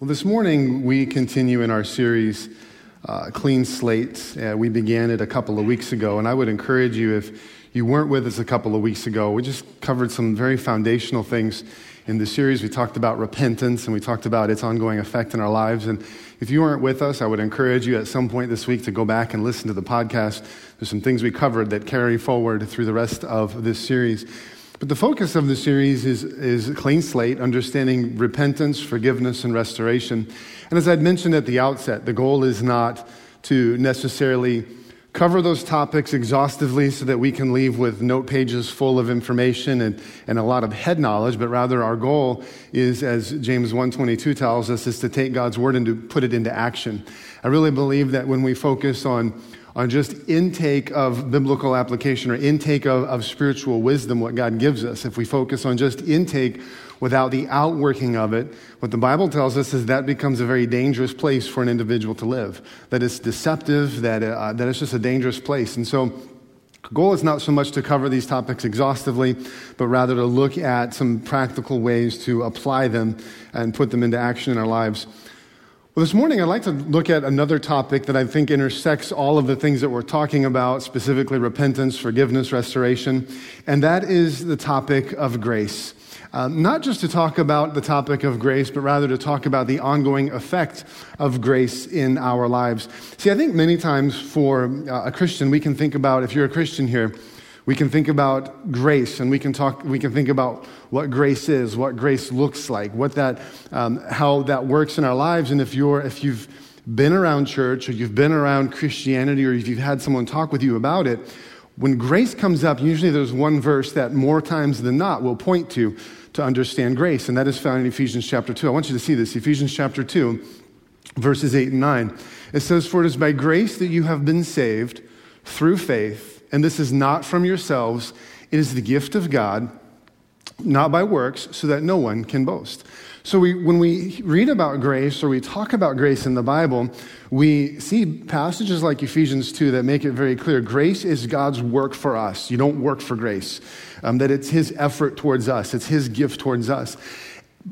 Well, this morning we continue in our series, uh, Clean Slate. Uh, we began it a couple of weeks ago, and I would encourage you, if you weren't with us a couple of weeks ago, we just covered some very foundational things in the series. We talked about repentance and we talked about its ongoing effect in our lives. And if you weren't with us, I would encourage you at some point this week to go back and listen to the podcast. There's some things we covered that carry forward through the rest of this series. But the focus of the series is, is clean slate, understanding repentance, forgiveness, and restoration. And as I'd mentioned at the outset, the goal is not to necessarily cover those topics exhaustively so that we can leave with note pages full of information and, and a lot of head knowledge, but rather our goal is, as James 1.22 tells us, is to take God's word and to put it into action. I really believe that when we focus on on just intake of biblical application or intake of, of spiritual wisdom, what God gives us, if we focus on just intake without the outworking of it, what the Bible tells us is that becomes a very dangerous place for an individual to live. That it's deceptive, that, uh, that it's just a dangerous place. And so, goal is not so much to cover these topics exhaustively, but rather to look at some practical ways to apply them and put them into action in our lives. Well, this morning I'd like to look at another topic that I think intersects all of the things that we're talking about, specifically repentance, forgiveness, restoration, and that is the topic of grace. Um, not just to talk about the topic of grace, but rather to talk about the ongoing effect of grace in our lives. See, I think many times for uh, a Christian, we can think about, if you're a Christian here, we can think about grace and we can talk, we can think about what grace is, what grace looks like, what that, um, how that works in our lives. And if you're, if you've been around church or you've been around Christianity or if you've had someone talk with you about it, when grace comes up, usually there's one verse that more times than not will point to to understand grace, and that is found in Ephesians chapter 2. I want you to see this Ephesians chapter 2, verses 8 and 9. It says, For it is by grace that you have been saved through faith and this is not from yourselves, it is the gift of God, not by works, so that no one can boast. So we, when we read about grace or we talk about grace in the Bible, we see passages like Ephesians 2 that make it very clear grace is God's work for us. You don't work for grace, um, that it's His effort towards us, it's His gift towards us.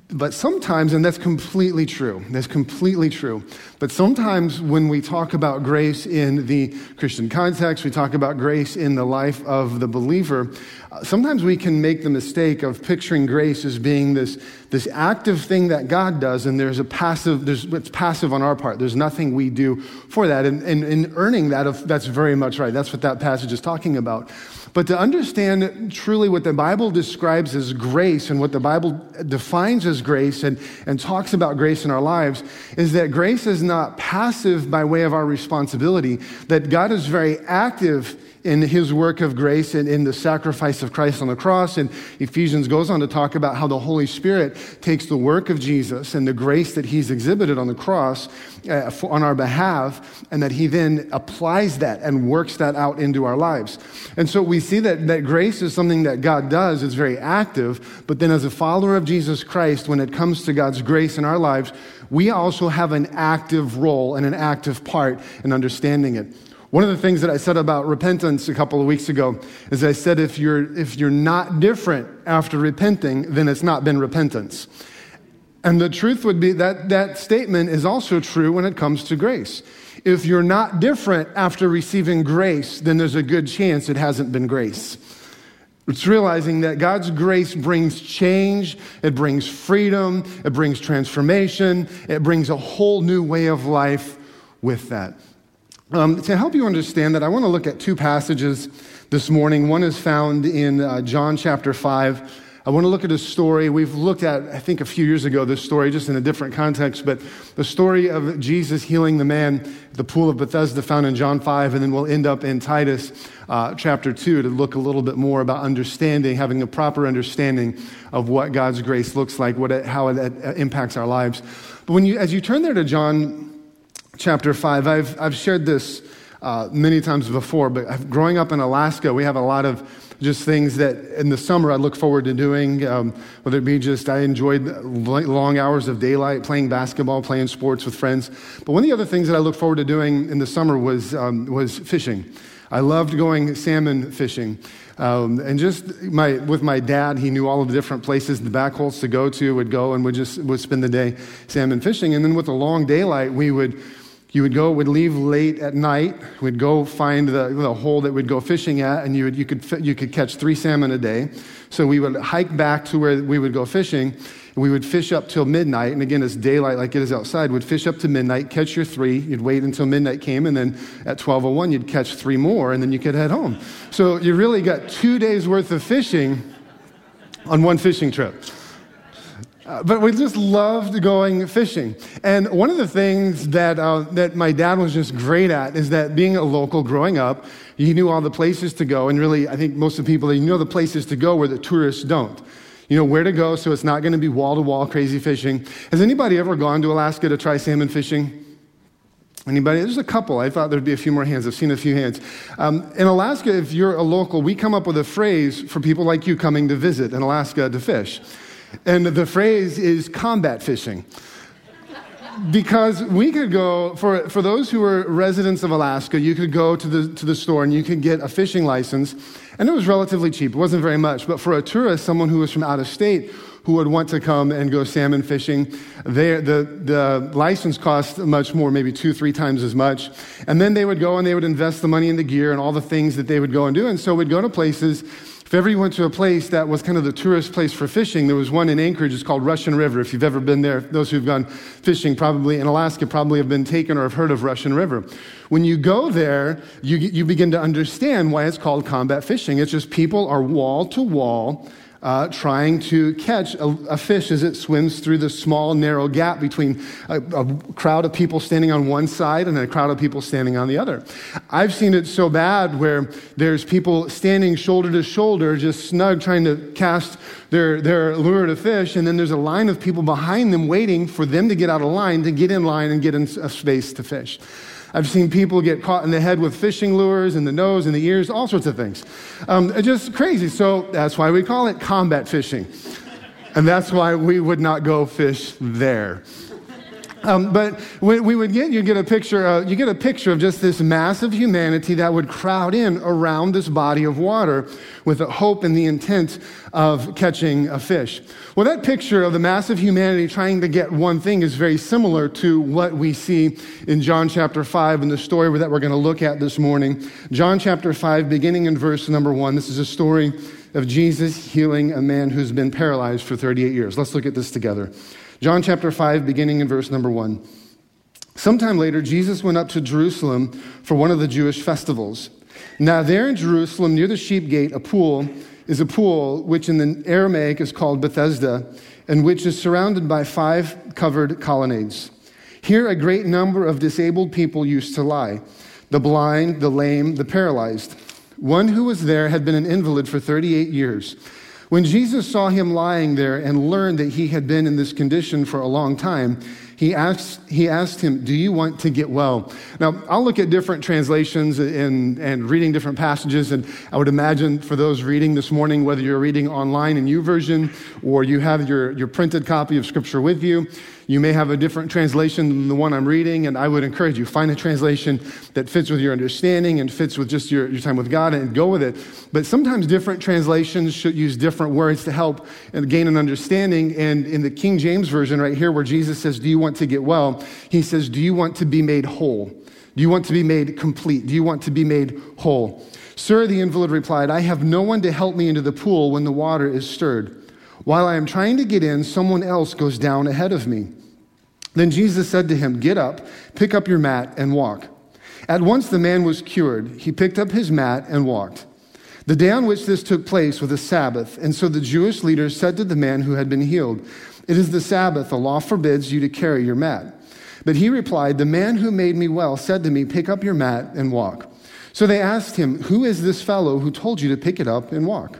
But sometimes, and that's completely true, that's completely true. But sometimes when we talk about grace in the Christian context, we talk about grace in the life of the believer, uh, sometimes we can make the mistake of picturing grace as being this, this active thing that God does, and there's a passive, there's, it's passive on our part. There's nothing we do for that. And, and earning that, that's very much right. That's what that passage is talking about. But to understand truly what the Bible describes as grace and what the Bible defines as grace and, and talks about grace in our lives is that grace is not passive by way of our responsibility, that God is very active in his work of grace and in the sacrifice of Christ on the cross. And Ephesians goes on to talk about how the Holy Spirit takes the work of Jesus and the grace that he's exhibited on the cross uh, for, on our behalf, and that he then applies that and works that out into our lives. And so we see that, that grace is something that God does, it's very active, but then as a follower of Jesus Christ, when it comes to God's grace in our lives, we also have an active role and an active part in understanding it. One of the things that I said about repentance a couple of weeks ago is I said if you're, if you're not different after repenting, then it's not been repentance. And the truth would be that that statement is also true when it comes to grace. If you're not different after receiving grace, then there's a good chance it hasn't been grace. It's realizing that God's grace brings change, it brings freedom, it brings transformation, it brings a whole new way of life with that. Um, to help you understand that, I want to look at two passages this morning. One is found in uh, John chapter 5. I want to look at a story we've looked at, I think, a few years ago, this story, just in a different context, but the story of Jesus healing the man at the pool of Bethesda found in John 5, and then we'll end up in Titus uh, chapter 2 to look a little bit more about understanding, having a proper understanding of what God's grace looks like, what it, how it uh, impacts our lives. But when you, as you turn there to John chapter 5. I've, I've shared this uh, many times before, but growing up in Alaska, we have a lot of just things that in the summer I look forward to doing, um, whether it be just I enjoyed long hours of daylight, playing basketball, playing sports with friends. But one of the other things that I look forward to doing in the summer was, um, was fishing. I loved going salmon fishing. Um, and just my, with my dad, he knew all of the different places, the back holes to go to, would go and would just would spend the day salmon fishing. And then with the long daylight, we would you would go, would leave late at night, would go find the, the hole that we'd go fishing at, and you, would, you, could, you could catch three salmon a day. So we would hike back to where we would go fishing, and we would fish up till midnight. And again, it's daylight like it is outside. We'd fish up to midnight, catch your three. You'd wait until midnight came, and then at 12:01 you'd catch three more, and then you could head home. So you really got two days worth of fishing on one fishing trip. Uh, but we just loved going fishing. And one of the things that, uh, that my dad was just great at is that being a local growing up, he knew all the places to go. And really, I think most of the people, they know the places to go where the tourists don't. You know where to go, so it's not going to be wall to wall crazy fishing. Has anybody ever gone to Alaska to try salmon fishing? Anybody? There's a couple. I thought there'd be a few more hands. I've seen a few hands. Um, in Alaska, if you're a local, we come up with a phrase for people like you coming to visit in Alaska to fish. And the phrase is combat fishing. Because we could go, for, for those who are residents of Alaska, you could go to the, to the store and you could get a fishing license, and it was relatively cheap. It wasn't very much. But for a tourist, someone who was from out of state, who would want to come and go salmon fishing. They, the, the license cost much more, maybe two, three times as much. And then they would go and they would invest the money in the gear and all the things that they would go and do. And so we'd go to places if ever you went to a place that was kind of the tourist place for fishing, there was one in Anchorage, it's called Russian River. If you've ever been there, those who've gone fishing probably in Alaska probably have been taken or have heard of Russian River. When you go there, you, you begin to understand why it's called combat fishing. It's just people are wall to wall uh, trying to catch a, a, fish as it swims through the small, narrow gap between a, a, crowd of people standing on one side and a crowd of people standing on the other. I've seen it so bad where there's people standing shoulder to shoulder, just snug, trying to cast their, their lure to fish, and then there's a line of people behind them waiting for them to get out of line to get in line and get in a space to fish. I've seen people get caught in the head with fishing lures, in the nose, in the ears, all sorts of things. Um, just crazy. So that's why we call it combat fishing. And that's why we would not go fish there. Um, but we, we would get, you get a picture, you get a picture of just this mass of humanity that would crowd in around this body of water with the hope and the intent of catching a fish. Well, that picture of the mass of humanity trying to get one thing is very similar to what we see in John chapter 5 in the story that we're going to look at this morning. John chapter 5, beginning in verse number 1. This is a story of Jesus healing a man who's been paralyzed for 38 years. Let's look at this together. John chapter 5, beginning in verse number 1. Sometime later, Jesus went up to Jerusalem for one of the Jewish festivals. Now, there in Jerusalem, near the sheep gate, a pool is a pool which in the Aramaic is called Bethesda, and which is surrounded by five covered colonnades. Here, a great number of disabled people used to lie the blind, the lame, the paralyzed. One who was there had been an invalid for 38 years. When Jesus saw him lying there and learned that he had been in this condition for a long time, he asked, he asked him, Do you want to get well? Now, I'll look at different translations and, and reading different passages, and I would imagine for those reading this morning, whether you're reading online in YouVersion or you have your, your printed copy of Scripture with you, you may have a different translation than the one I'm reading, and I would encourage you, find a translation that fits with your understanding and fits with just your, your time with God and go with it. But sometimes different translations should use different words to help gain an understanding. And in the King James Version, right here, where Jesus says, Do you want to get well? He says, Do you want to be made whole? Do you want to be made complete? Do you want to be made whole? Sir, the invalid replied, I have no one to help me into the pool when the water is stirred. While I am trying to get in, someone else goes down ahead of me. Then Jesus said to him, Get up, pick up your mat, and walk. At once the man was cured. He picked up his mat and walked. The day on which this took place was a Sabbath, and so the Jewish leaders said to the man who had been healed, It is the Sabbath, the law forbids you to carry your mat. But he replied, The man who made me well said to me, Pick up your mat and walk. So they asked him, Who is this fellow who told you to pick it up and walk?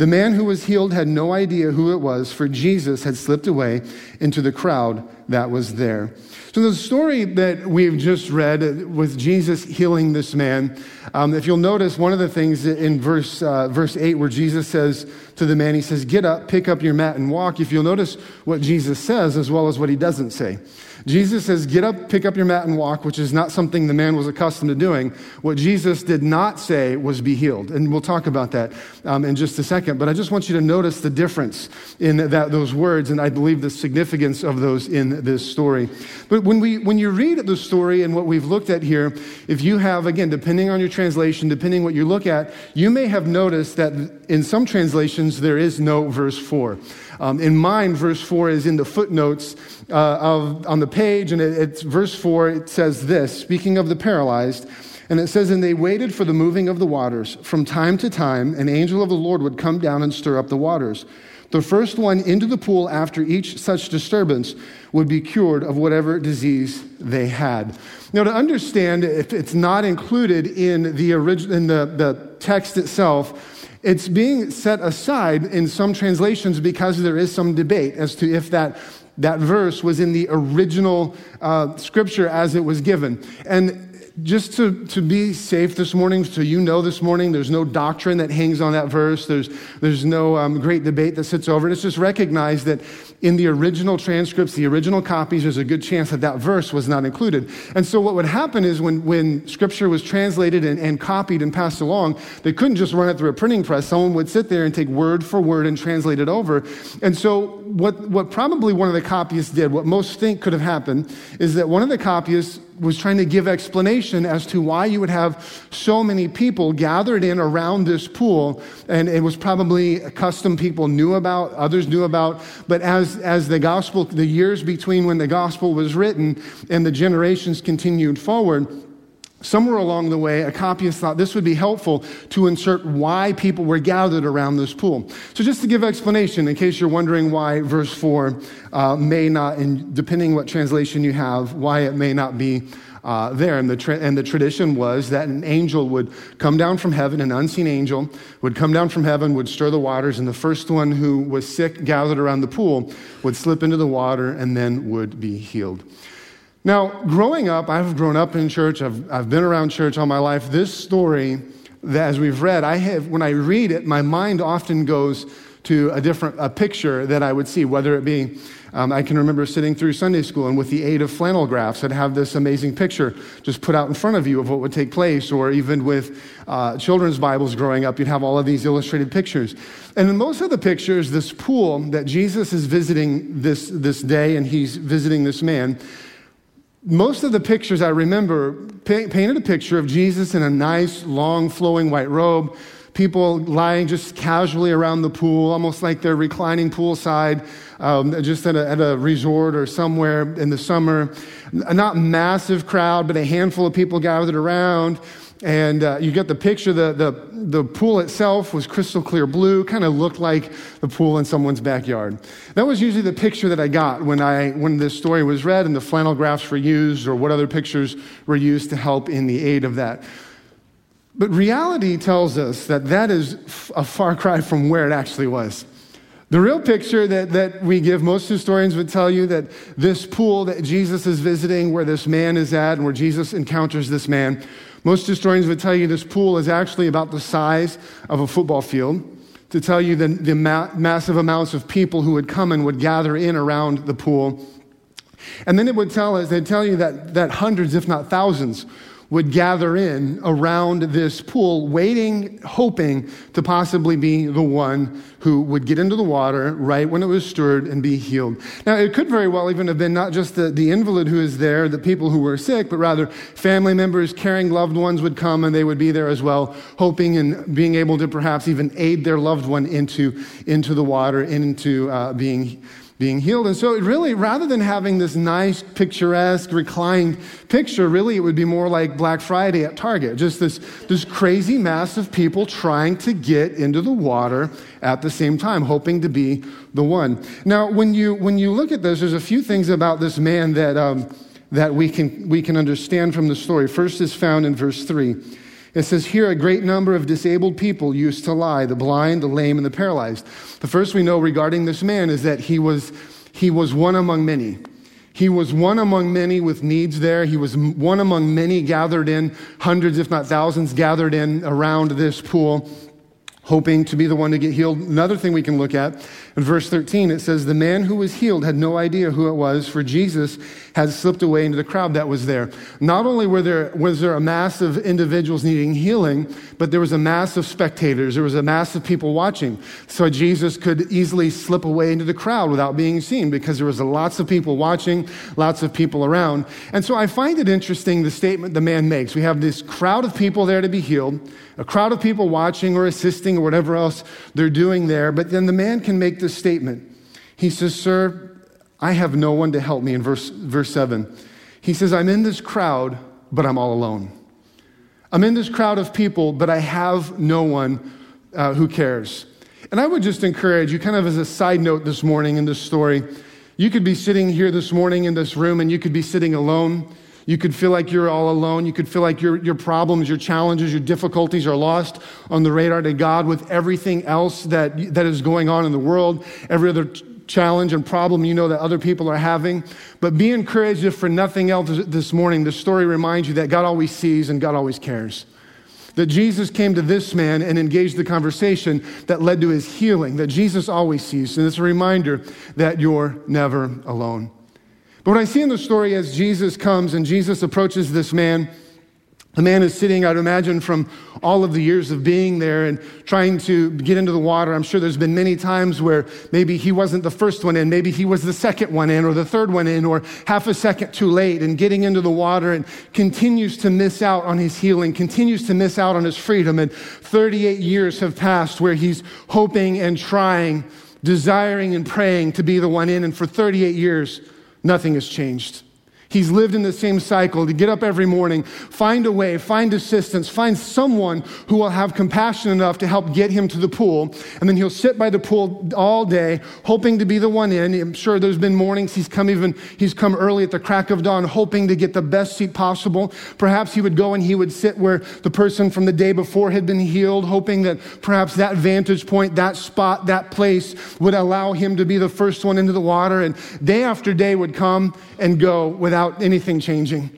The man who was healed had no idea who it was, for Jesus had slipped away into the crowd that was there. So, the story that we've just read with Jesus healing this man, um, if you'll notice, one of the things in verse, uh, verse 8 where Jesus says to the man, He says, Get up, pick up your mat, and walk. If you'll notice what Jesus says as well as what He doesn't say. Jesus says, Get up, pick up your mat, and walk, which is not something the man was accustomed to doing. What Jesus did not say was be healed. And we'll talk about that um, in just a second. But I just want you to notice the difference in that, those words, and I believe the significance of those in this story. But when, we, when you read the story and what we've looked at here, if you have, again, depending on your translation, depending what you look at, you may have noticed that in some translations there is no verse 4. Um, in mine, verse 4 is in the footnotes uh, of, on the page, and it, it's verse 4. It says this, speaking of the paralyzed, and it says, And they waited for the moving of the waters. From time to time, an angel of the Lord would come down and stir up the waters. The first one into the pool after each such disturbance would be cured of whatever disease they had. Now, to understand if it's not included in the, original, in the, the text itself, it's being set aside in some translations because there is some debate as to if that, that verse was in the original uh, scripture as it was given. And just to, to be safe this morning, so you know this morning, there's no doctrine that hangs on that verse. There's, there's no um, great debate that sits over it. It's just recognized that in the original transcripts, the original copies, there's a good chance that that verse was not included. And so what would happen is when, when scripture was translated and, and copied and passed along, they couldn't just run it through a printing press. Someone would sit there and take word for word and translate it over. And so what, what probably one of the copyists did, what most think could have happened, is that one of the copyists was trying to give explanation as to why you would have so many people gathered in around this pool. And it was probably a custom people knew about, others knew about. But as, as the gospel, the years between when the gospel was written and the generations continued forward, Somewhere along the way, a copyist thought this would be helpful to insert why people were gathered around this pool. So, just to give explanation, in case you're wondering why verse 4 uh, may not, and depending what translation you have, why it may not be uh, there. And the, tra- and the tradition was that an angel would come down from heaven, an unseen angel would come down from heaven, would stir the waters, and the first one who was sick gathered around the pool would slip into the water and then would be healed. Now, growing up, I've grown up in church, I've, I've been around church all my life. This story, that as we've read, I have, when I read it, my mind often goes to a different a picture that I would see, whether it be, um, I can remember sitting through Sunday school and with the aid of flannel graphs, I'd have this amazing picture just put out in front of you of what would take place, or even with uh, children's Bibles growing up, you'd have all of these illustrated pictures. And in most of the pictures, this pool that Jesus is visiting this, this day and he's visiting this man, most of the pictures I remember painted a picture of Jesus in a nice, long, flowing white robe, people lying just casually around the pool, almost like they're reclining poolside, um, just at a, at a resort or somewhere in the summer. Not massive crowd, but a handful of people gathered around. And uh, you get the picture. The, the, the pool itself was crystal clear blue, kind of looked like the pool in someone's backyard. That was usually the picture that I got when, I, when this story was read and the flannel graphs were used or what other pictures were used to help in the aid of that. But reality tells us that that is a far cry from where it actually was. The real picture that, that we give, most historians would tell you that this pool that Jesus is visiting, where this man is at, and where Jesus encounters this man, most historians would tell you this pool is actually about the size of a football field, to tell you the, the ma- massive amounts of people who would come and would gather in around the pool. And then it would tell us, they'd tell you that, that hundreds, if not thousands, would gather in around this pool, waiting, hoping to possibly be the one who would get into the water right when it was stirred and be healed. Now, it could very well even have been not just the, the invalid who is there, the people who were sick, but rather family members, caring loved ones would come and they would be there as well, hoping and being able to perhaps even aid their loved one into, into the water, into uh, being being healed. And so, it really, rather than having this nice, picturesque, reclined picture, really, it would be more like Black Friday at Target. Just this, this crazy mass of people trying to get into the water at the same time, hoping to be the one. Now, when you, when you look at this, there's a few things about this man that, um, that we, can, we can understand from the story. First is found in verse 3. It says here a great number of disabled people used to lie the blind, the lame, and the paralyzed. The first we know regarding this man is that he was, he was one among many. He was one among many with needs there. He was one among many gathered in, hundreds, if not thousands, gathered in around this pool hoping to be the one to get healed. Another thing we can look at in verse 13, it says, The man who was healed had no idea who it was, for Jesus had slipped away into the crowd that was there. Not only were there, was there a mass of individuals needing healing, but there was a mass of spectators. There was a mass of people watching. So Jesus could easily slip away into the crowd without being seen because there was lots of people watching, lots of people around. And so I find it interesting the statement the man makes. We have this crowd of people there to be healed, a crowd of people watching or assisting or whatever else they're doing there. But then the man can make this statement. He says, Sir, I have no one to help me in verse, verse 7. He says, I'm in this crowd, but I'm all alone. I'm in this crowd of people, but I have no one uh, who cares. And I would just encourage you, kind of as a side note this morning in this story, you could be sitting here this morning in this room and you could be sitting alone. You could feel like you're all alone. You could feel like your, your problems, your challenges, your difficulties are lost on the radar to God with everything else that, that is going on in the world, every other challenge and problem you know that other people are having. But be encouraged if for nothing else this morning, the story reminds you that God always sees and God always cares. That Jesus came to this man and engaged the conversation that led to his healing, that Jesus always sees. And it's a reminder that you're never alone. But what I see in the story as Jesus comes and Jesus approaches this man, the man is sitting, I'd imagine, from all of the years of being there and trying to get into the water. I'm sure there's been many times where maybe he wasn't the first one in, maybe he was the second one in, or the third one in, or half a second too late, and getting into the water and continues to miss out on his healing, continues to miss out on his freedom. And 38 years have passed where he's hoping and trying, desiring and praying to be the one in, and for 38 years, Nothing has changed. He's lived in the same cycle to get up every morning, find a way, find assistance, find someone who will have compassion enough to help get him to the pool. And then he'll sit by the pool all day, hoping to be the one in. I'm sure there's been mornings he's come even, he's come early at the crack of dawn, hoping to get the best seat possible. Perhaps he would go and he would sit where the person from the day before had been healed, hoping that perhaps that vantage point, that spot, that place would allow him to be the first one into the water. And day after day would come and go without without anything changing.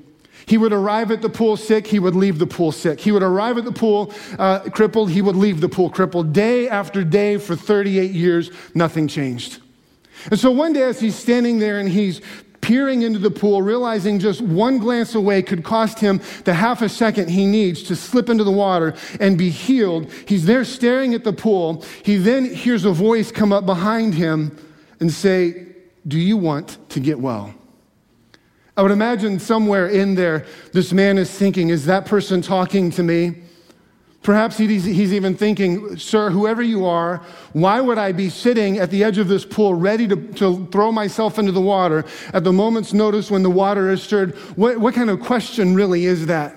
He would arrive at the pool sick, he would leave the pool sick. He would arrive at the pool uh, crippled, he would leave the pool crippled. Day after day for 38 years, nothing changed. And so one day, as he's standing there and he's peering into the pool, realizing just one glance away could cost him the half a second he needs to slip into the water and be healed, he's there staring at the pool. He then hears a voice come up behind him and say, Do you want to get well? I would imagine somewhere in there, this man is thinking, Is that person talking to me? Perhaps he's, even thinking, Sir, whoever you are, why would I be sitting at the edge of this pool ready to, to throw myself into the water at the moment's notice when the water is stirred? What, what kind of question really is that?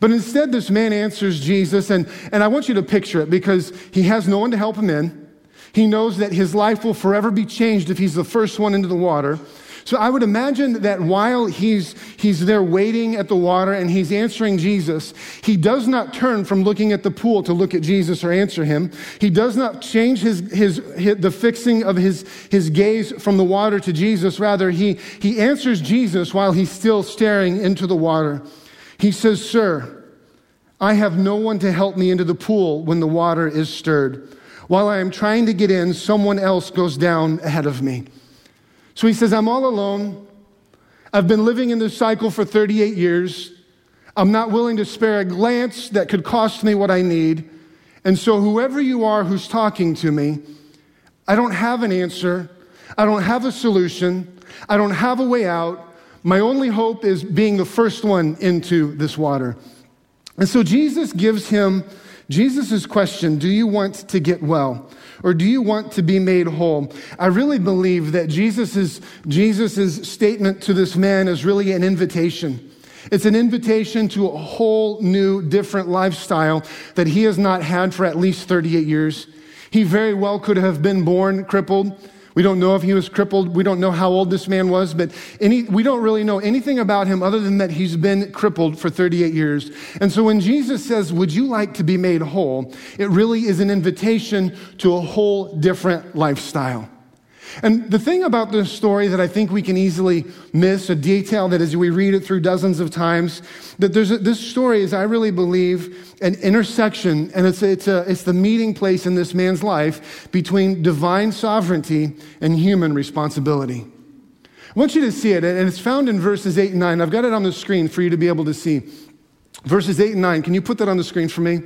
But instead, this man answers Jesus, and, and I want you to picture it because he has no one to help him in. He knows that his life will forever be changed if he's the first one into the water. So I would imagine that while he's, he's there waiting at the water and he's answering Jesus, he does not turn from looking at the pool to look at Jesus or answer him. He does not change his, his, his the fixing of his, his gaze from the water to Jesus. Rather, he, he answers Jesus while he's still staring into the water. He says, Sir, I have no one to help me into the pool when the water is stirred. While I am trying to get in, someone else goes down ahead of me. So he says, I'm all alone. I've been living in this cycle for 38 years. I'm not willing to spare a glance that could cost me what I need. And so, whoever you are who's talking to me, I don't have an answer. I don't have a solution. I don't have a way out. My only hope is being the first one into this water. And so, Jesus gives him Jesus' question Do you want to get well? Or do you want to be made whole? I really believe that Jesus' Jesus's statement to this man is really an invitation. It's an invitation to a whole new, different lifestyle that he has not had for at least 38 years. He very well could have been born crippled. We don't know if he was crippled. We don't know how old this man was, but any, we don't really know anything about him other than that he's been crippled for 38 years. And so when Jesus says, Would you like to be made whole? it really is an invitation to a whole different lifestyle. And the thing about this story that I think we can easily miss, a detail that as we read it through dozens of times, that there's a, this story is, I really believe, an intersection, and it's, it's, a, it's the meeting place in this man's life between divine sovereignty and human responsibility. I want you to see it, and it's found in verses 8 and 9. I've got it on the screen for you to be able to see. Verses 8 and 9. Can you put that on the screen for me?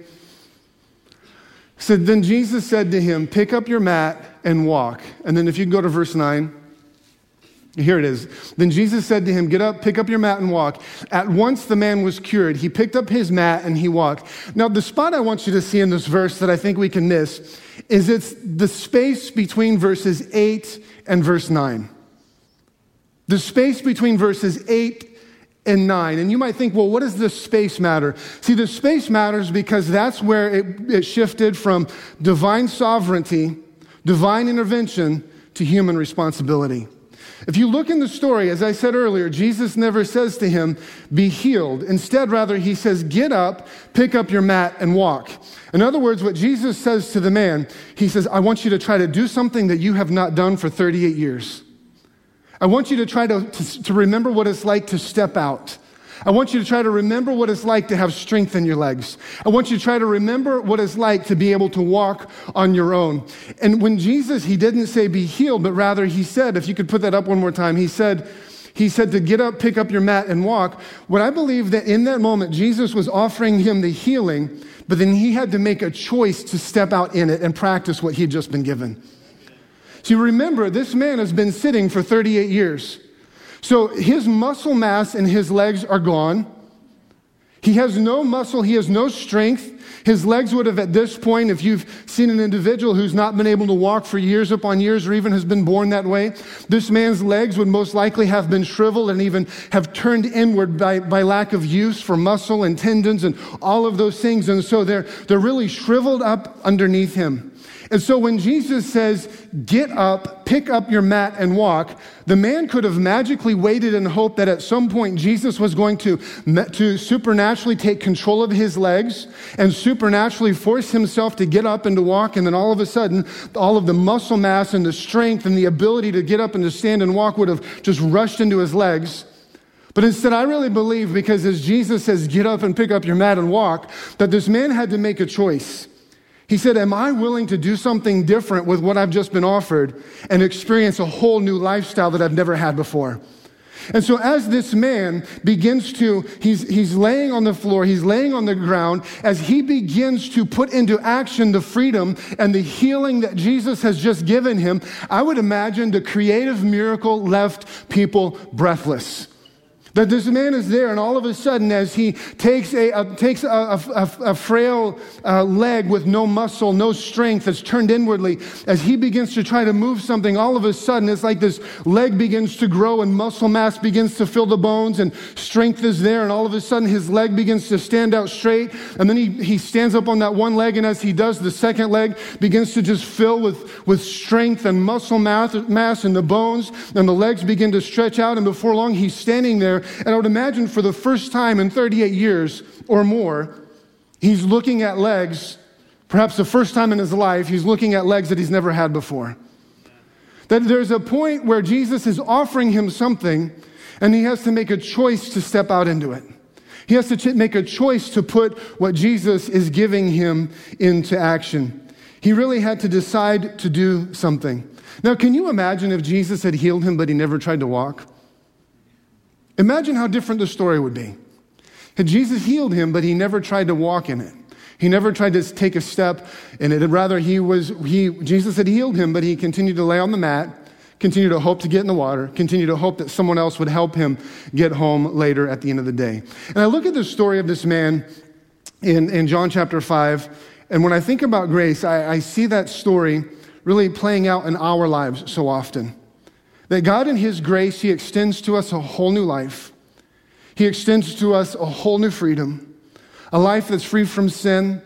So then Jesus said to him, Pick up your mat and walk. And then if you go to verse 9, here it is. Then Jesus said to him, Get up, pick up your mat, and walk. At once the man was cured. He picked up his mat and he walked. Now, the spot I want you to see in this verse that I think we can miss is it's the space between verses 8 and verse 9. The space between verses 8 and 9. And you might think, well, what does this space matter? See, the space matters because that's where it, it shifted from divine sovereignty, divine intervention, to human responsibility. If you look in the story, as I said earlier, Jesus never says to him, be healed. Instead, rather, he says, get up, pick up your mat, and walk. In other words, what Jesus says to the man, he says, I want you to try to do something that you have not done for 38 years. I want you to try to, to, to, remember what it's like to step out. I want you to try to remember what it's like to have strength in your legs. I want you to try to remember what it's like to be able to walk on your own. And when Jesus, he didn't say be healed, but rather he said, if you could put that up one more time, he said, he said to get up, pick up your mat, and walk. What I believe that in that moment, Jesus was offering him the healing, but then he had to make a choice to step out in it and practice what he'd just been given. So remember, this man has been sitting for 38 years. So his muscle mass and his legs are gone. He has no muscle, he has no strength. His legs would have, at this point, if you've seen an individual who's not been able to walk for years upon years or even has been born that way, this man's legs would most likely have been shriveled and even have turned inward by, by lack of use for muscle and tendons and all of those things. And so they're, they're really shriveled up underneath him. And so when Jesus says, Get up, pick up your mat, and walk, the man could have magically waited and hoped that at some point Jesus was going to, to supernaturally take control of his legs and supernaturally force himself to get up and to walk. And then all of a sudden, all of the muscle mass and the strength and the ability to get up and to stand and walk would have just rushed into his legs. But instead, I really believe because as Jesus says, get up and pick up your mat and walk, that this man had to make a choice. He said, Am I willing to do something different with what I've just been offered and experience a whole new lifestyle that I've never had before? And so, as this man begins to, he's, he's laying on the floor, he's laying on the ground, as he begins to put into action the freedom and the healing that Jesus has just given him, I would imagine the creative miracle left people breathless. That this man is there, and all of a sudden, as he takes a, a takes a, a, a frail uh, leg with no muscle, no strength, that's turned inwardly, as he begins to try to move something, all of a sudden, it's like this leg begins to grow, and muscle mass begins to fill the bones, and strength is there, and all of a sudden, his leg begins to stand out straight, and then he, he stands up on that one leg, and as he does, the second leg begins to just fill with, with strength and muscle mass, mass and the bones, and the legs begin to stretch out, and before long, he's standing there and I would imagine for the first time in 38 years or more, he's looking at legs, perhaps the first time in his life, he's looking at legs that he's never had before. That there's a point where Jesus is offering him something, and he has to make a choice to step out into it. He has to ch- make a choice to put what Jesus is giving him into action. He really had to decide to do something. Now, can you imagine if Jesus had healed him, but he never tried to walk? Imagine how different the story would be. Had Jesus healed him, but he never tried to walk in it. He never tried to take a step in it. Rather, he was, he, Jesus had healed him, but he continued to lay on the mat, continued to hope to get in the water, continued to hope that someone else would help him get home later at the end of the day. And I look at the story of this man in, in John chapter 5, and when I think about grace, I, I see that story really playing out in our lives so often. That God, in His grace, He extends to us a whole new life. He extends to us a whole new freedom, a life that's free from sin,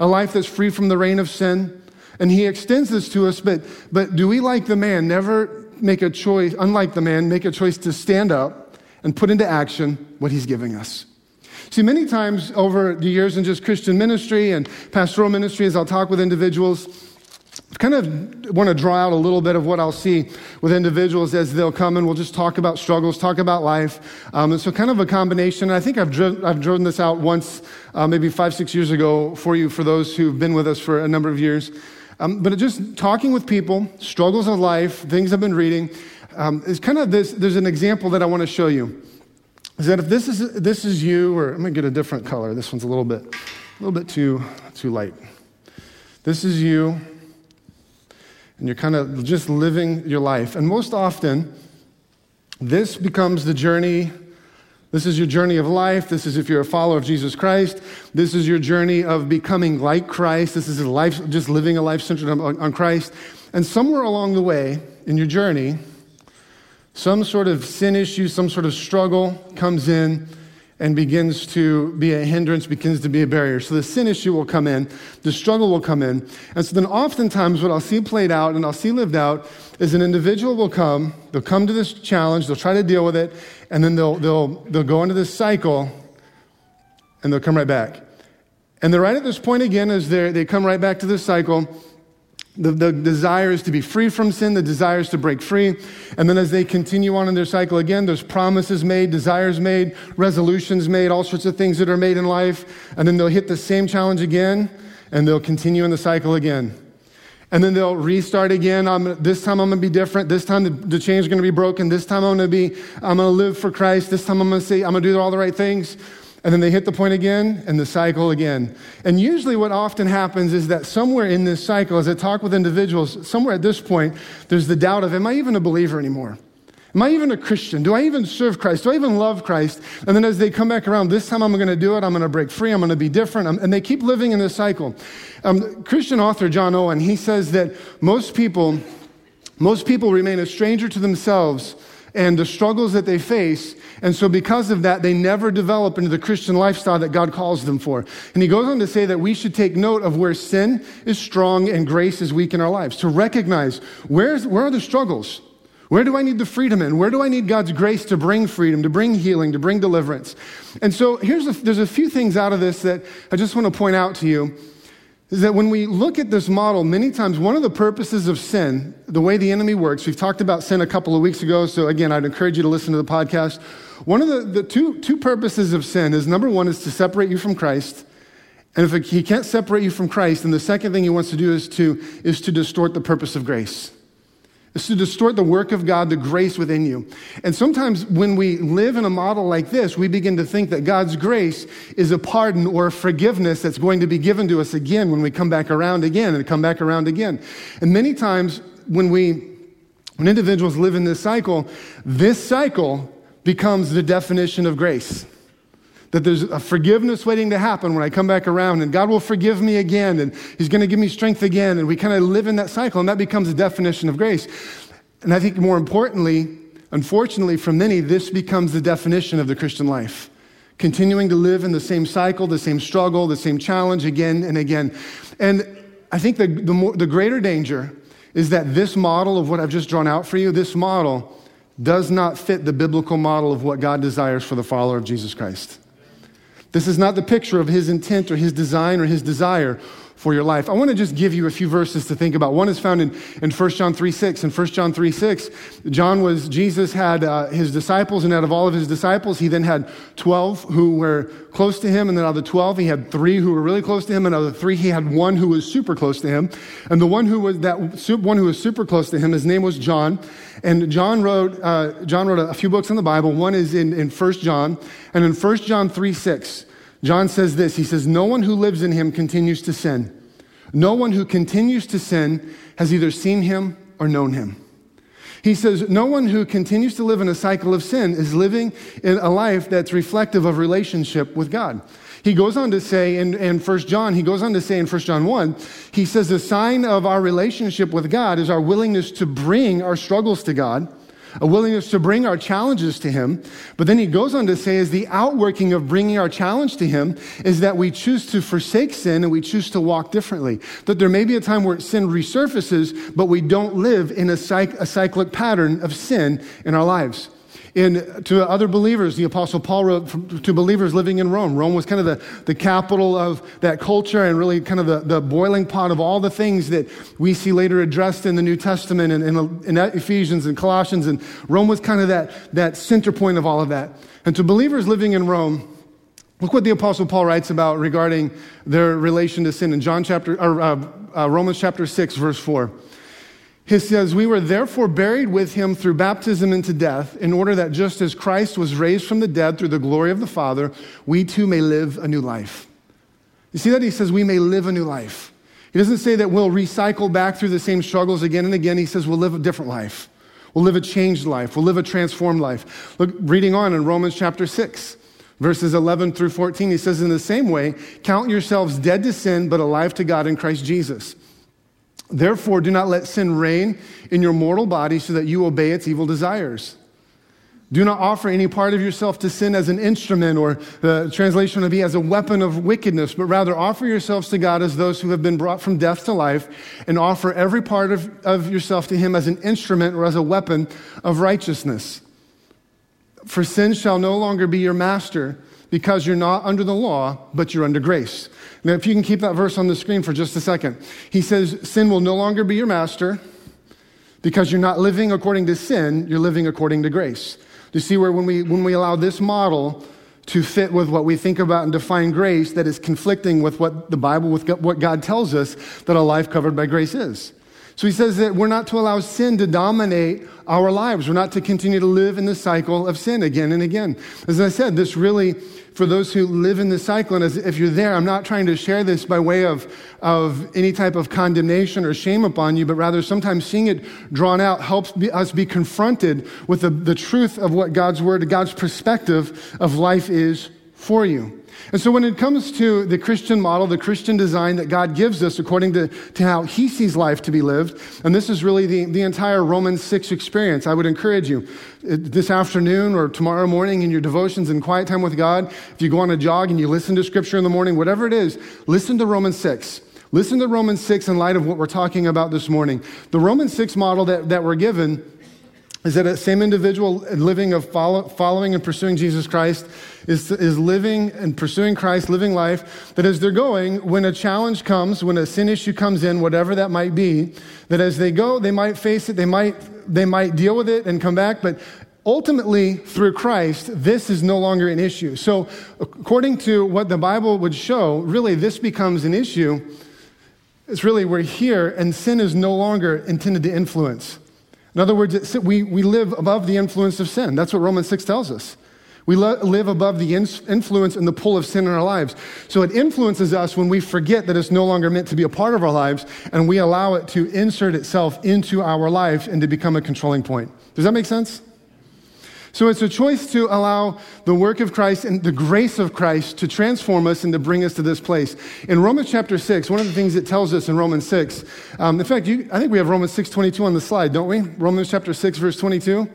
a life that's free from the reign of sin. And He extends this to us, but, but do we, like the man, never make a choice, unlike the man, make a choice to stand up and put into action what He's giving us? See, many times over the years in just Christian ministry and pastoral ministry, as I'll talk with individuals, kind of want to draw out a little bit of what I'll see with individuals as they'll come and we'll just talk about struggles, talk about life. Um, and so, kind of a combination. I think I've, driven, I've driven this out once, uh, maybe five, six years ago for you, for those who've been with us for a number of years. Um, but just talking with people, struggles of life, things I've been reading, um, is kind of this. There's an example that I want to show you. Is that if this is, this is you, or I'm going to get a different color. This one's a little bit, a little bit too, too light. This is you and you're kind of just living your life. And most often, this becomes the journey. This is your journey of life. This is if you're a follower of Jesus Christ. This is your journey of becoming like Christ. This is life, just living a life centered on, on Christ. And somewhere along the way in your journey, some sort of sin issue, some sort of struggle comes in and begins to be a hindrance, begins to be a barrier. So the sin issue will come in, the struggle will come in. And so then oftentimes what I'll see played out and I'll see lived out is an individual will come, they'll come to this challenge, they'll try to deal with it, and then they'll, they'll, they'll go into this cycle and they'll come right back. And they're right at this point again as they they come right back to this cycle the, the desire is to be free from sin, the desire is to break free. And then as they continue on in their cycle again, there's promises made, desires made, resolutions made, all sorts of things that are made in life. And then they'll hit the same challenge again, and they'll continue in the cycle again. And then they'll restart again. I'm, this time I'm going to be different. This time the, the is going to be broken. This time I'm going to be, I'm going to live for Christ. This time I'm going to say, I'm going to do all the right things. And then they hit the point again and the cycle again. And usually, what often happens is that somewhere in this cycle, as I talk with individuals, somewhere at this point, there's the doubt of, Am I even a believer anymore? Am I even a Christian? Do I even serve Christ? Do I even love Christ? And then as they come back around, this time I'm going to do it. I'm going to break free. I'm going to be different. and they keep living in this cycle. Um, Christian author John Owen, he says that most people, most people remain a stranger to themselves and the struggles that they face. And so, because of that, they never develop into the Christian lifestyle that God calls them for. And he goes on to say that we should take note of where sin is strong and grace is weak in our lives, to recognize where's, where are the struggles? Where do I need the freedom in? Where do I need God's grace to bring freedom, to bring healing, to bring deliverance? And so, here's a, there's a few things out of this that I just want to point out to you is that when we look at this model, many times one of the purposes of sin, the way the enemy works, we've talked about sin a couple of weeks ago, so again, I'd encourage you to listen to the podcast. One of the, the two, two purposes of sin is number one is to separate you from Christ. And if he can't separate you from Christ, then the second thing he wants to do is to, is to distort the purpose of grace is to distort the work of God, the grace within you. And sometimes when we live in a model like this, we begin to think that God's grace is a pardon or a forgiveness that's going to be given to us again when we come back around again and come back around again. And many times when we, when individuals live in this cycle, this cycle becomes the definition of grace that there's a forgiveness waiting to happen when I come back around, and God will forgive me again, and He's going to give me strength again. And we kind of live in that cycle, and that becomes a definition of grace. And I think more importantly, unfortunately for many, this becomes the definition of the Christian life. Continuing to live in the same cycle, the same struggle, the same challenge again and again. And I think the, the, more, the greater danger is that this model of what I've just drawn out for you, this model does not fit the biblical model of what God desires for the follower of Jesus Christ. This is not the picture of his intent or his design or his desire for your life. I want to just give you a few verses to think about. One is found in, in 1 John 3 6. In 1 John 3 6, John was, Jesus had uh, his disciples, and out of all of his disciples, he then had 12 who were close to him, and then out of the 12, he had three who were really close to him, and out of the three, he had one who was super close to him. And the one who was, that one who was super close to him, his name was John. And John wrote, uh, John wrote a, few books in the Bible. One is in, in 1 John, and in 1 John 3 6, John says this He says, No one who lives in him continues to sin. No one who continues to sin has either seen him or known him. He says, No one who continues to live in a cycle of sin is living in a life that's reflective of relationship with God. He goes on to say in, in 1 John, he goes on to say in 1 John 1, he says, The sign of our relationship with God is our willingness to bring our struggles to God a willingness to bring our challenges to Him. But then he goes on to say, as the outworking of bringing our challenge to Him is that we choose to forsake sin and we choose to walk differently. That there may be a time where sin resurfaces, but we don't live in a, a cyclic pattern of sin in our lives. In, to other believers. The Apostle Paul wrote to believers living in Rome. Rome was kind of the, the capital of that culture and really kind of the, the boiling pot of all the things that we see later addressed in the New Testament and in, Ephesians and Colossians. And Rome was kind of that, that center point of all of that. And to believers living in Rome, Look what the Apostle Paul writes about regarding their relation to sin in John chapter, or, uh, uh, Romans chapter 6, verse 4. He says, We were therefore buried with him through baptism into death, in order that just as Christ was raised from the dead through the glory of the Father, we too may live a new life. You see that? He says, We may live a new life. He doesn't say that we'll recycle back through the same struggles again and again. He says, We'll live a different life. We'll live a changed life. We'll live a transformed life. Look, reading on in Romans chapter 6. Verses 11 through 14, he says, In the same way, count yourselves dead to sin, but alive to God in Christ Jesus. Therefore, do not let sin reign in your mortal body so that you obey its evil desires. Do not offer any part of yourself to sin as an instrument, or the translation would be as a weapon of wickedness, but rather offer yourselves to God as those who have been brought from death to life, and offer every part of, of yourself to Him as an instrument or as a weapon of righteousness. For sin shall no longer be your master because you're not under the law, but you're under grace. Now, if you can keep that verse on the screen for just a second, he says, Sin will no longer be your master because you're not living according to sin, you're living according to grace. Do you see where when we, when we allow this model to fit with what we think about and define grace that is conflicting with what the Bible, with what God tells us that a life covered by grace is? So he says that we're not to allow sin to dominate our lives. We're not to continue to live in the cycle of sin again and again. As I said, this really, for those who live in the cycle, and as, if you're there, I'm not trying to share this by way of, of any type of condemnation or shame upon you, but rather sometimes seeing it drawn out helps be, us be confronted with the, the truth of what God's word, God's perspective of life is for you. And so, when it comes to the Christian model, the Christian design that God gives us according to, to how He sees life to be lived, and this is really the, the entire Romans 6 experience, I would encourage you uh, this afternoon or tomorrow morning in your devotions and quiet time with God, if you go on a jog and you listen to Scripture in the morning, whatever it is, listen to Romans 6. Listen to Romans 6 in light of what we're talking about this morning. The Romans 6 model that, that we're given is that a same individual living of follow, following and pursuing Jesus Christ is, is living and pursuing Christ, living life, that as they're going, when a challenge comes, when a sin issue comes in, whatever that might be, that as they go, they might face it, they might, they might deal with it and come back, but ultimately, through Christ, this is no longer an issue. So, according to what the Bible would show, really this becomes an issue. It's really we're here, and sin is no longer intended to influence. In other words, we, we live above the influence of sin. That's what Romans 6 tells us. We live above the influence and the pull of sin in our lives. So it influences us when we forget that it's no longer meant to be a part of our lives and we allow it to insert itself into our life and to become a controlling point. Does that make sense? So it's a choice to allow the work of Christ and the grace of Christ to transform us and to bring us to this place. In Romans chapter 6, one of the things it tells us in Romans 6, um, in fact, you, I think we have Romans 6 22 on the slide, don't we? Romans chapter 6, verse 22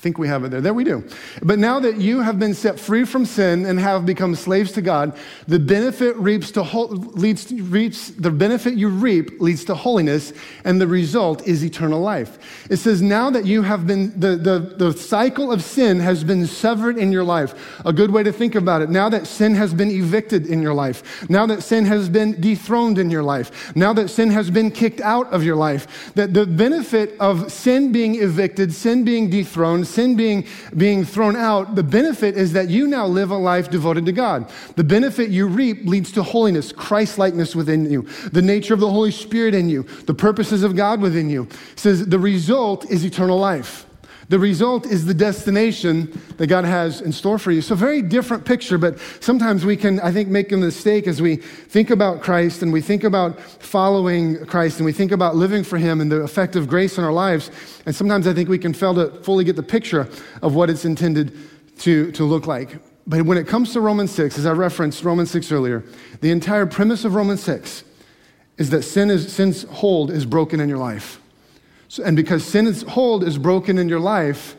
think we have it there. There we do. But now that you have been set free from sin and have become slaves to God, the benefit reaps to leads to, reaps the benefit you reap leads to holiness, and the result is eternal life. It says now that you have been the, the, the cycle of sin has been severed in your life. A good way to think about it. Now that sin has been evicted in your life. Now that sin has been dethroned in your life. Now that sin has been kicked out of your life. That the benefit of sin being evicted, sin being dethroned, sin being, being thrown out, the benefit is that you now live a life devoted to God. The benefit you reap leads to holiness, Christ likeness within you, the nature of the Holy Spirit in you, the purposes of God within you. It says the result is eternal life. The result is the destination that God has in store for you. So, very different picture, but sometimes we can, I think, make a mistake as we think about Christ and we think about following Christ and we think about living for Him and the effect of grace in our lives. And sometimes I think we can fail to fully get the picture of what it's intended to, to look like. But when it comes to Romans 6, as I referenced Romans 6 earlier, the entire premise of Romans 6 is that sin is, sin's hold is broken in your life. And because sin's hold is broken in your life,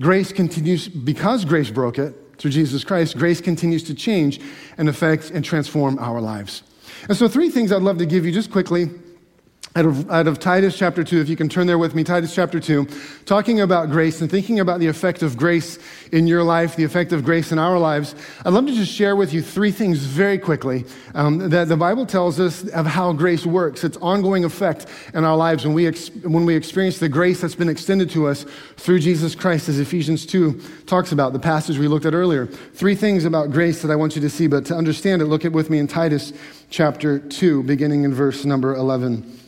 grace continues, because grace broke it through Jesus Christ, grace continues to change and affect and transform our lives. And so, three things I'd love to give you just quickly out of, out of Titus chapter 2, if you can turn there with me, Titus chapter 2, talking about grace and thinking about the effect of grace in your life, the effect of grace in our lives. I'd love to just share with you three things very quickly um, that the Bible tells us of how grace works, its ongoing effect in our lives when we, ex- when we experience the grace that's been extended to us through Jesus Christ, as Ephesians 2 talks about, the passage we looked at earlier. Three things about grace that I want you to see, but to understand it, look at with me in Titus chapter 2, beginning in verse number 11.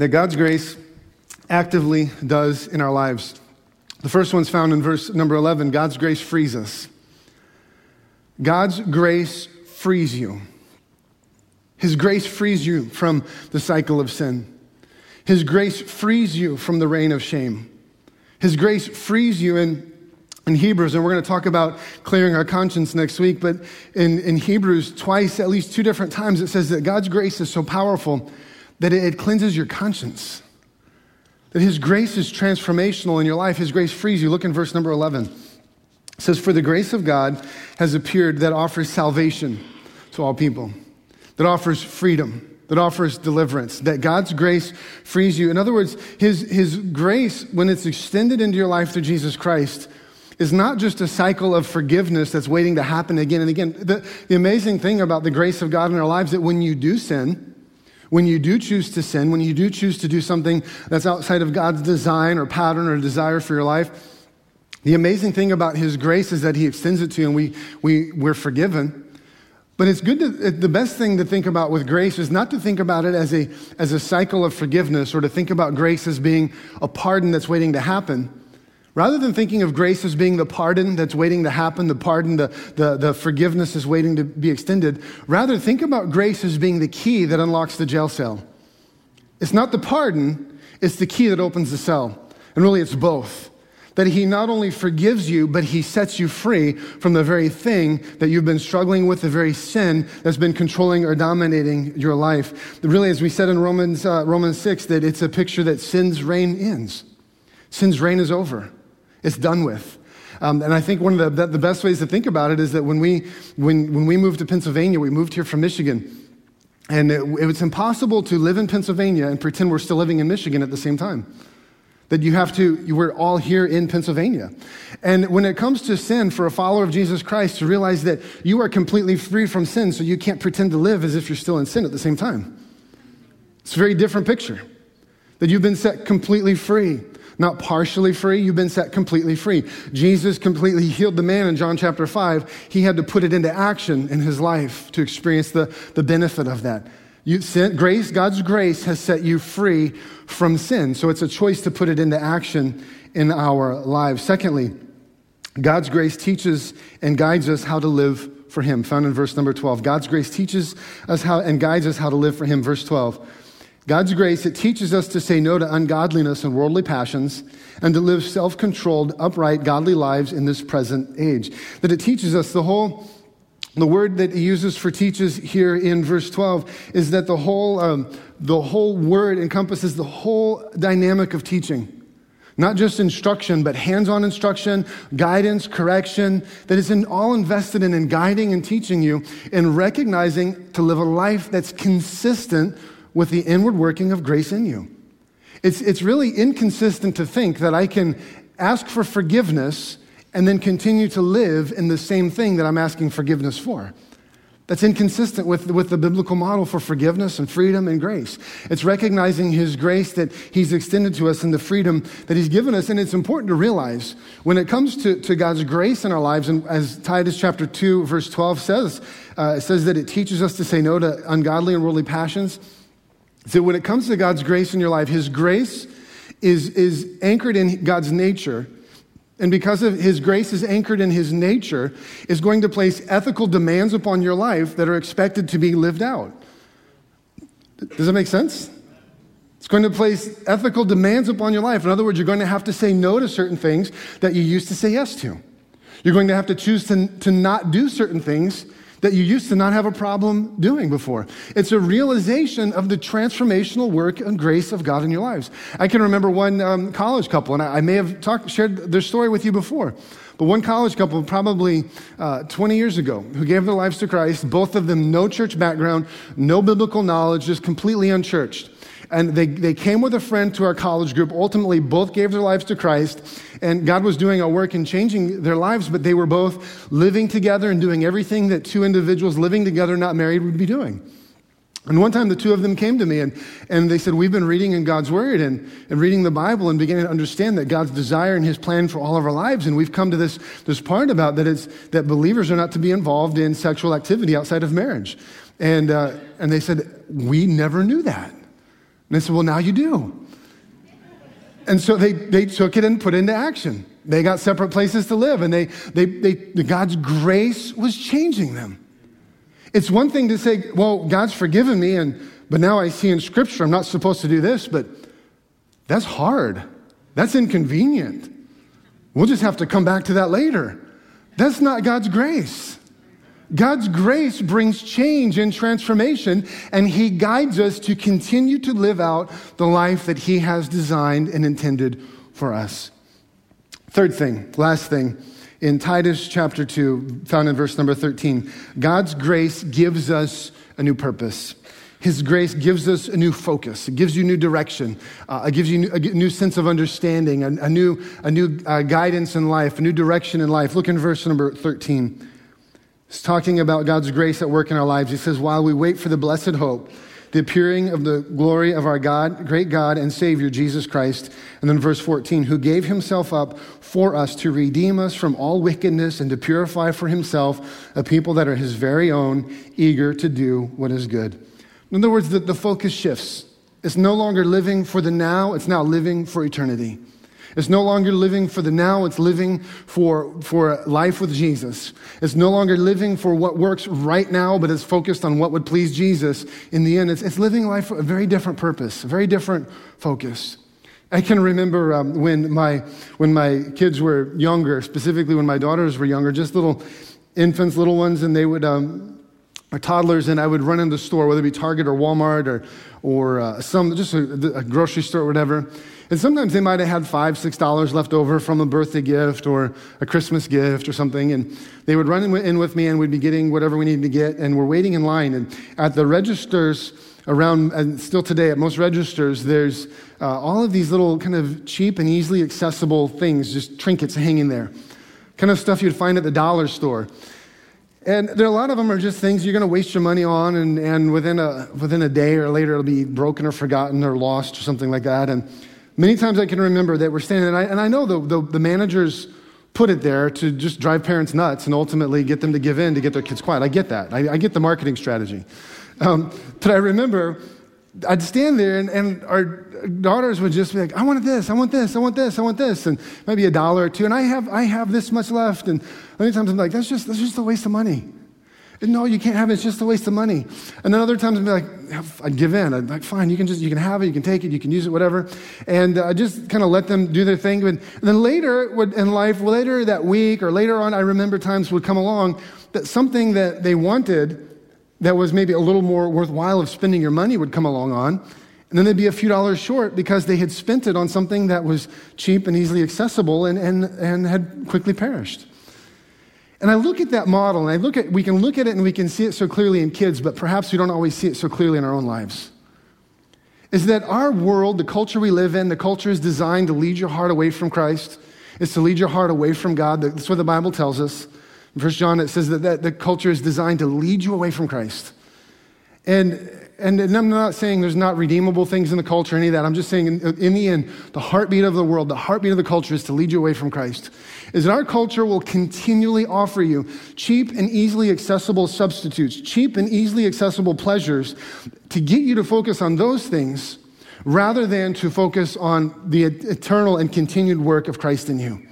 that God's grace actively does in our lives. The first one's found in verse number 11 God's grace frees us. God's grace frees you. His grace frees you from the cycle of sin. His grace frees you from the reign of shame. His grace frees you in, in Hebrews, and we're going to talk about clearing our conscience next week, but in, in Hebrews, twice, at least two different times, it says that God's grace is so powerful that it cleanses your conscience. That His grace is transformational in your life. His grace frees you. Look in verse number 11. It says, For the grace of God has appeared that offers salvation to all people, that offers freedom, that offers deliverance, that God's grace frees you. In other words, His, his grace, when it's extended into your life through Jesus Christ, is not just a cycle of forgiveness that's waiting to happen again and again. The, the amazing thing about the grace of God in our lives is that when you do sin, when you do choose to sin, when you do choose to do something that's outside of God's design or pattern or desire for your life, the amazing thing about His grace is that He extends it to you and we, we, we're forgiven. But it's good to, the best thing to think about with grace is not to think about it as a, as a cycle of forgiveness or to think about grace as being a pardon that's waiting to happen. Rather than thinking of grace as being the pardon that's waiting to happen, the pardon, the, the, the forgiveness is waiting to be extended, rather think about grace as being the key that unlocks the jail cell. It's not the pardon, it's the key that opens the cell. And really, it's both. That he not only forgives you, but he sets you free from the very thing that you've been struggling with, the very sin that's been controlling or dominating your life. Really, as we said in Romans, uh, Romans 6, that it's a picture that sin's reign ends. Sin's reign is over. It's done with. Um, and I think one of the, the best ways to think about it is that when we, when, when we moved to Pennsylvania, we moved here from Michigan. And it, was impossible to live in Pennsylvania and pretend we're still living in Michigan at the same time. That you have to, you were all here in Pennsylvania. And when it comes to sin, for a follower of Jesus Christ, to realize that you are completely free from sin, so you can't pretend to live as if you're still in sin at the same time. It's a very different picture. That you've been set completely free not partially free, you've been set completely free. Jesus completely healed the man in John chapter 5. He had to put it into action in his life to experience the, the benefit of that. You, grace, God's grace has set you free from sin. So it's a choice to put it into action in our lives. Secondly, God's grace teaches and guides us how to live for Him, found in verse number 12. God's grace teaches us how and guides us how to live for Him, verse 12. God's grace, it teaches us to say no to ungodliness and worldly passions and to live self controlled, upright, godly lives in this present age. That it teaches us the whole, the word that he uses for teaches here in verse 12 is that the whole, um, the whole word encompasses the whole dynamic of teaching. Not just instruction, but hands on instruction, guidance, correction, that is in, all invested in, in guiding and teaching you in recognizing to live a life that's consistent with the inward working of grace in you. It's, it's really inconsistent to think that I can ask for forgiveness and then continue to live in the same thing that I'm asking forgiveness for. That's inconsistent with, with the biblical model for forgiveness and freedom and grace. It's recognizing His grace that He's extended to us and the freedom that He's given us. And it's important to realize when it comes to, to God's grace in our lives, and as Titus chapter 2, verse 12 says, uh, it says that it teaches us to say no to ungodly and worldly passions so when it comes to God's grace in your life, His grace is, is anchored in God's nature. And because of His grace is anchored in His nature, is going to place ethical demands upon your life that are expected to be lived out. Does that make sense? It's going to place ethical demands upon your life. In other words, you're going to have to say no to certain things that you used to say yes to. You're going to have to choose to, to not do certain things that you used to not have a problem doing before. It's a realization of the transformational work and grace of God in your lives. I can remember one um, college couple, and I, I may have talked, shared their story with you before. But one college couple, probably uh, 20 years ago, who gave their lives to Christ, both of them no church background, no biblical knowledge, just completely unchurched. And they, they came with a friend to our college group. Ultimately, both gave their lives to Christ. And God was doing a work in changing their lives, but they were both living together and doing everything that two individuals living together, not married, would be doing. And one time the two of them came to me and, and they said, We've been reading in God's Word and, and reading the Bible and beginning to understand that God's desire and His plan for all of our lives. And we've come to this, this part about that it's that believers are not to be involved in sexual activity outside of marriage. And, uh, and they said, We never knew that. And they said, Well, now you do. And so they, they took it and put it into action. They got separate places to live, and they, they, they, God's grace was changing them. It's one thing to say, Well, God's forgiven me, and, but now I see in Scripture I'm not supposed to do this, but that's hard. That's inconvenient. We'll just have to come back to that later. That's not God's grace. God's grace brings change and transformation, and He guides us to continue to live out the life that He has designed and intended for us. Third thing, last thing, in Titus chapter 2, found in verse number 13, God's grace gives us a new purpose. His grace gives us a new focus. It gives you new direction. Uh, it gives you a new sense of understanding, a, a new, a new uh, guidance in life, a new direction in life. Look in verse number 13. He's talking about God's grace at work in our lives. He says, While we wait for the blessed hope, the appearing of the glory of our God, great God and Savior, Jesus Christ. And then verse 14, who gave himself up for us to redeem us from all wickedness and to purify for himself a people that are his very own, eager to do what is good. In other words, the, the focus shifts. It's no longer living for the now, it's now living for eternity. It's no longer living for the now, it's living for, for life with Jesus. It's no longer living for what works right now, but it's focused on what would please Jesus in the end. It's, it's living life for a very different purpose, a very different focus. I can remember um, when, my, when my kids were younger, specifically when my daughters were younger, just little infants, little ones, and they would, um, or toddlers, and I would run in the store, whether it be Target or Walmart or, or uh, some, just a, a grocery store or whatever. And sometimes they might have had five, six dollars left over from a birthday gift or a Christmas gift or something. And they would run in with me and we'd be getting whatever we needed to get. And we're waiting in line. And at the registers around, and still today at most registers, there's uh, all of these little kind of cheap and easily accessible things, just trinkets hanging there. Kind of stuff you'd find at the dollar store. And there are a lot of them are just things you're going to waste your money on, and, and within, a, within a day or later it'll be broken or forgotten or lost or something like that. And Many times I can remember that we're standing, and I, and I know the, the, the managers put it there to just drive parents nuts and ultimately get them to give in to get their kids quiet. I get that. I, I get the marketing strategy. Um, but I remember I'd stand there and, and, our daughters would just be like, I want this, I want this, I want this, I want this, and maybe a dollar or two. And I have, I have this much left. And many times I'm like, that's just, that's just a waste of money. No, you can't have it. It's just a waste of money. And then other times I'd be like, I'd give in. I'd be like, fine, you can just, you can have it, you can take it, you can use it, whatever. And I uh, just kind of let them do their thing. And then later in life, later that week or later on, I remember times would come along that something that they wanted that was maybe a little more worthwhile of spending your money would come along on. And then they'd be a few dollars short because they had spent it on something that was cheap and easily accessible and, and, and had quickly perished. And I look at that model and I look at, we can look at it and we can see it so clearly in kids, but perhaps we don't always see it so clearly in our own lives. Is that our world, the culture we live in, the culture is designed to lead your heart away from Christ, is to lead your heart away from God. That's what the Bible tells us. In 1 John, it says that, that the culture is designed to lead you away from Christ. And and, I'm not saying there's not redeemable things in the culture, any of that. I'm just saying, in, in, the end, the heartbeat of the world, the heartbeat of the culture is to lead you away from Christ. Is that our culture will continually offer you cheap and easily accessible substitutes, cheap and easily accessible pleasures to get you to focus on those things rather than to focus on the eternal and continued work of Christ in you.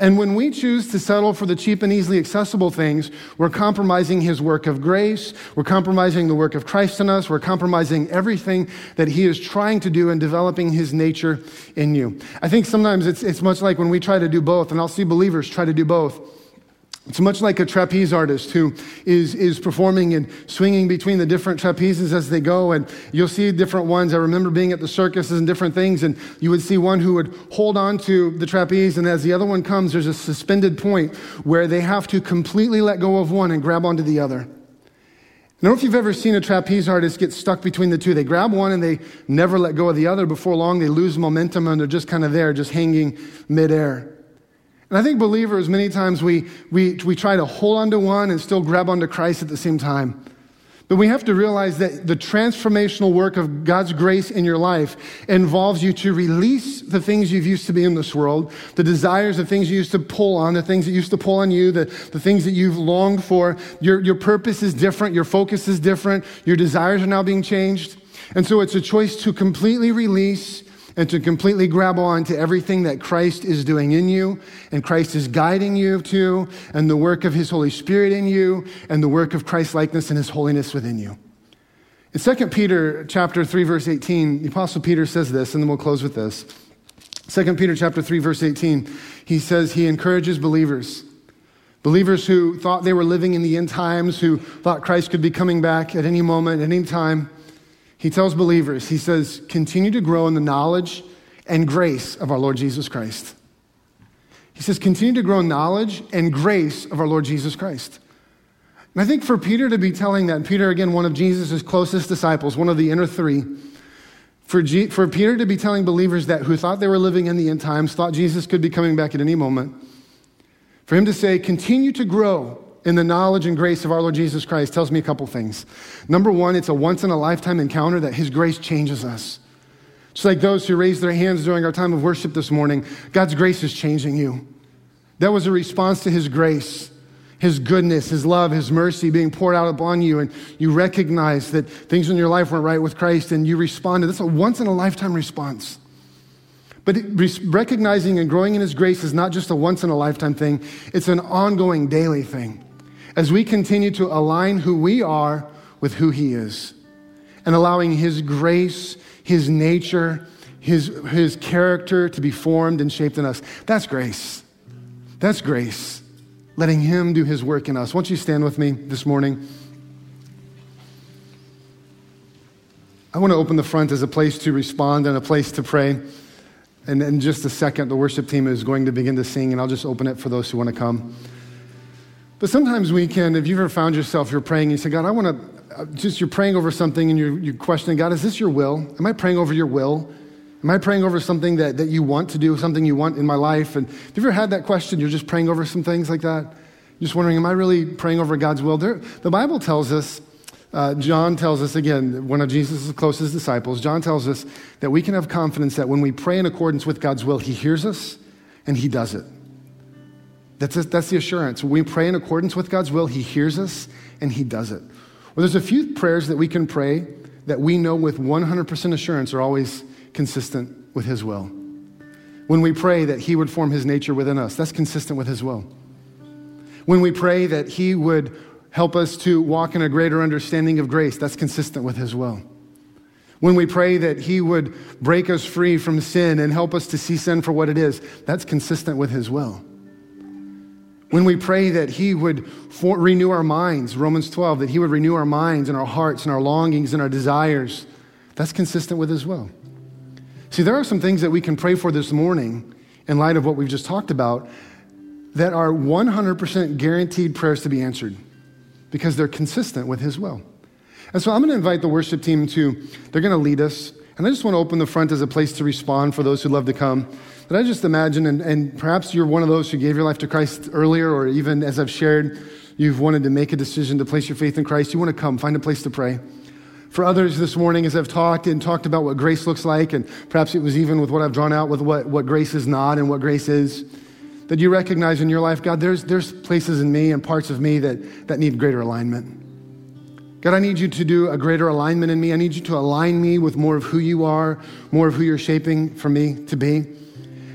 And when we choose to settle for the cheap and easily accessible things, we're compromising his work of grace. We're compromising the work of Christ in us. We're compromising everything that he is trying to do in developing his nature in you. I think sometimes it's, it's much like when we try to do both, and I'll see believers try to do both. It's much like a trapeze artist who is, is performing and swinging between the different trapezes as they go. And you'll see different ones. I remember being at the circuses and different things, and you would see one who would hold on to the trapeze, and as the other one comes, there's a suspended point where they have to completely let go of one and grab onto the other. I don't know if you've ever seen a trapeze artist get stuck between the two. They grab one and they never let go of the other. Before long, they lose momentum and they're just kind of there, just hanging midair. And I think believers, many times we, we, we try to hold on to one and still grab onto Christ at the same time. But we have to realize that the transformational work of God's grace in your life involves you to release the things you've used to be in this world, the desires, the things you used to pull on, the things that used to pull on you, the, the things that you've longed for. Your, your purpose is different, your focus is different, your desires are now being changed. And so it's a choice to completely release and to completely grab on to everything that Christ is doing in you and Christ is guiding you to and the work of his Holy Spirit in you and the work of Christ likeness and his holiness within you. In 2 Peter chapter 3 verse 18, the apostle Peter says this and then we'll close with this. 2 Peter chapter 3 verse 18, he says he encourages believers Believers who thought they were living in the end times, who thought Christ could be coming back at any moment, at any time. He tells believers, he says, continue to grow in the knowledge and grace of our Lord Jesus Christ. He says, continue to grow in knowledge and grace of our Lord Jesus Christ. And I think for Peter to be telling that, Peter, again, one of Jesus' closest disciples, one of the inner three, for, G, for Peter to be telling believers that who thought they were living in the end times, thought Jesus could be coming back at any moment, for him to say, continue to grow in the knowledge and grace of our Lord Jesus Christ tells me a couple things. Number one, it's a once in a lifetime encounter that His grace changes us. Just like those who raised their hands during our time of worship this morning, God's grace is changing you. That was a response to His grace, His goodness, His love, His mercy being poured out upon you, and you recognize that things in your life weren't right with Christ, and you responded. That's a once in a lifetime response. But recognizing and growing in His grace is not just a once in a lifetime thing, it's an ongoing daily thing as we continue to align who we are with who He is and allowing His grace, His nature, His, his character to be formed and shaped in us. That's grace. That's grace. Letting Him do His work in us. Won't you stand with me this morning? I want to open the front as a place to respond and a place to pray. And in just a second, the worship team is going to begin to sing, and I'll just open it for those who want to come. But sometimes we can, if you've ever found yourself, you're praying, and you say, God, I want to, uh, just you're praying over something and you're, you're questioning, God, is this your will? Am I praying over your will? Am I praying over something that, that you want to do, something you want in my life? And have you ever had that question? You're just praying over some things like that? Just wondering, am I really praying over God's will? There, the Bible tells us, uh, John tells us again, one of Jesus' closest disciples, John tells us that we can have confidence that when we pray in accordance with God's will, he hears us and he does it. That's, that's the assurance. When we pray in accordance with God's will, He hears us and He does it. Well, there's a few prayers that we can pray that we know with 100% assurance are always consistent with His will. When we pray that He would form His nature within us, that's consistent with His will. When we pray that He would help us to walk in a greater understanding of grace, that's consistent with His will. When we pray that He would break us free from sin and help us to see sin for what it is, that's consistent with His will. When we pray that He would for, renew our minds, Romans 12, that He would renew our minds and our hearts and our longings and our desires, that's consistent with His will. See, there are some things that we can pray for this morning in light of what we've just talked about that are 100% guaranteed prayers to be answered because they're consistent with His will. And so I'm going to invite the worship team to, they're going to lead us. And I just want to open the front as a place to respond for those who love to come. But I just imagine, and, and perhaps you're one of those who gave your life to Christ earlier, or even as I've shared, you've wanted to make a decision to place your faith in Christ. You want to come, find a place to pray. For others this morning, as I've talked and talked about what grace looks like, and perhaps it was even with what I've drawn out with what, what grace is not and what grace is, that you recognize in your life, God, there's, there's places in me and parts of me that, that need greater alignment. God, I need you to do a greater alignment in me. I need you to align me with more of who you are, more of who you're shaping for me to be.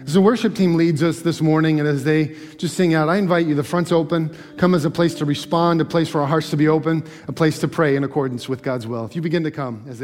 As the worship team leads us this morning and as they just sing out, I invite you, the front's open. Come as a place to respond, a place for our hearts to be open, a place to pray in accordance with God's will. If you begin to come as they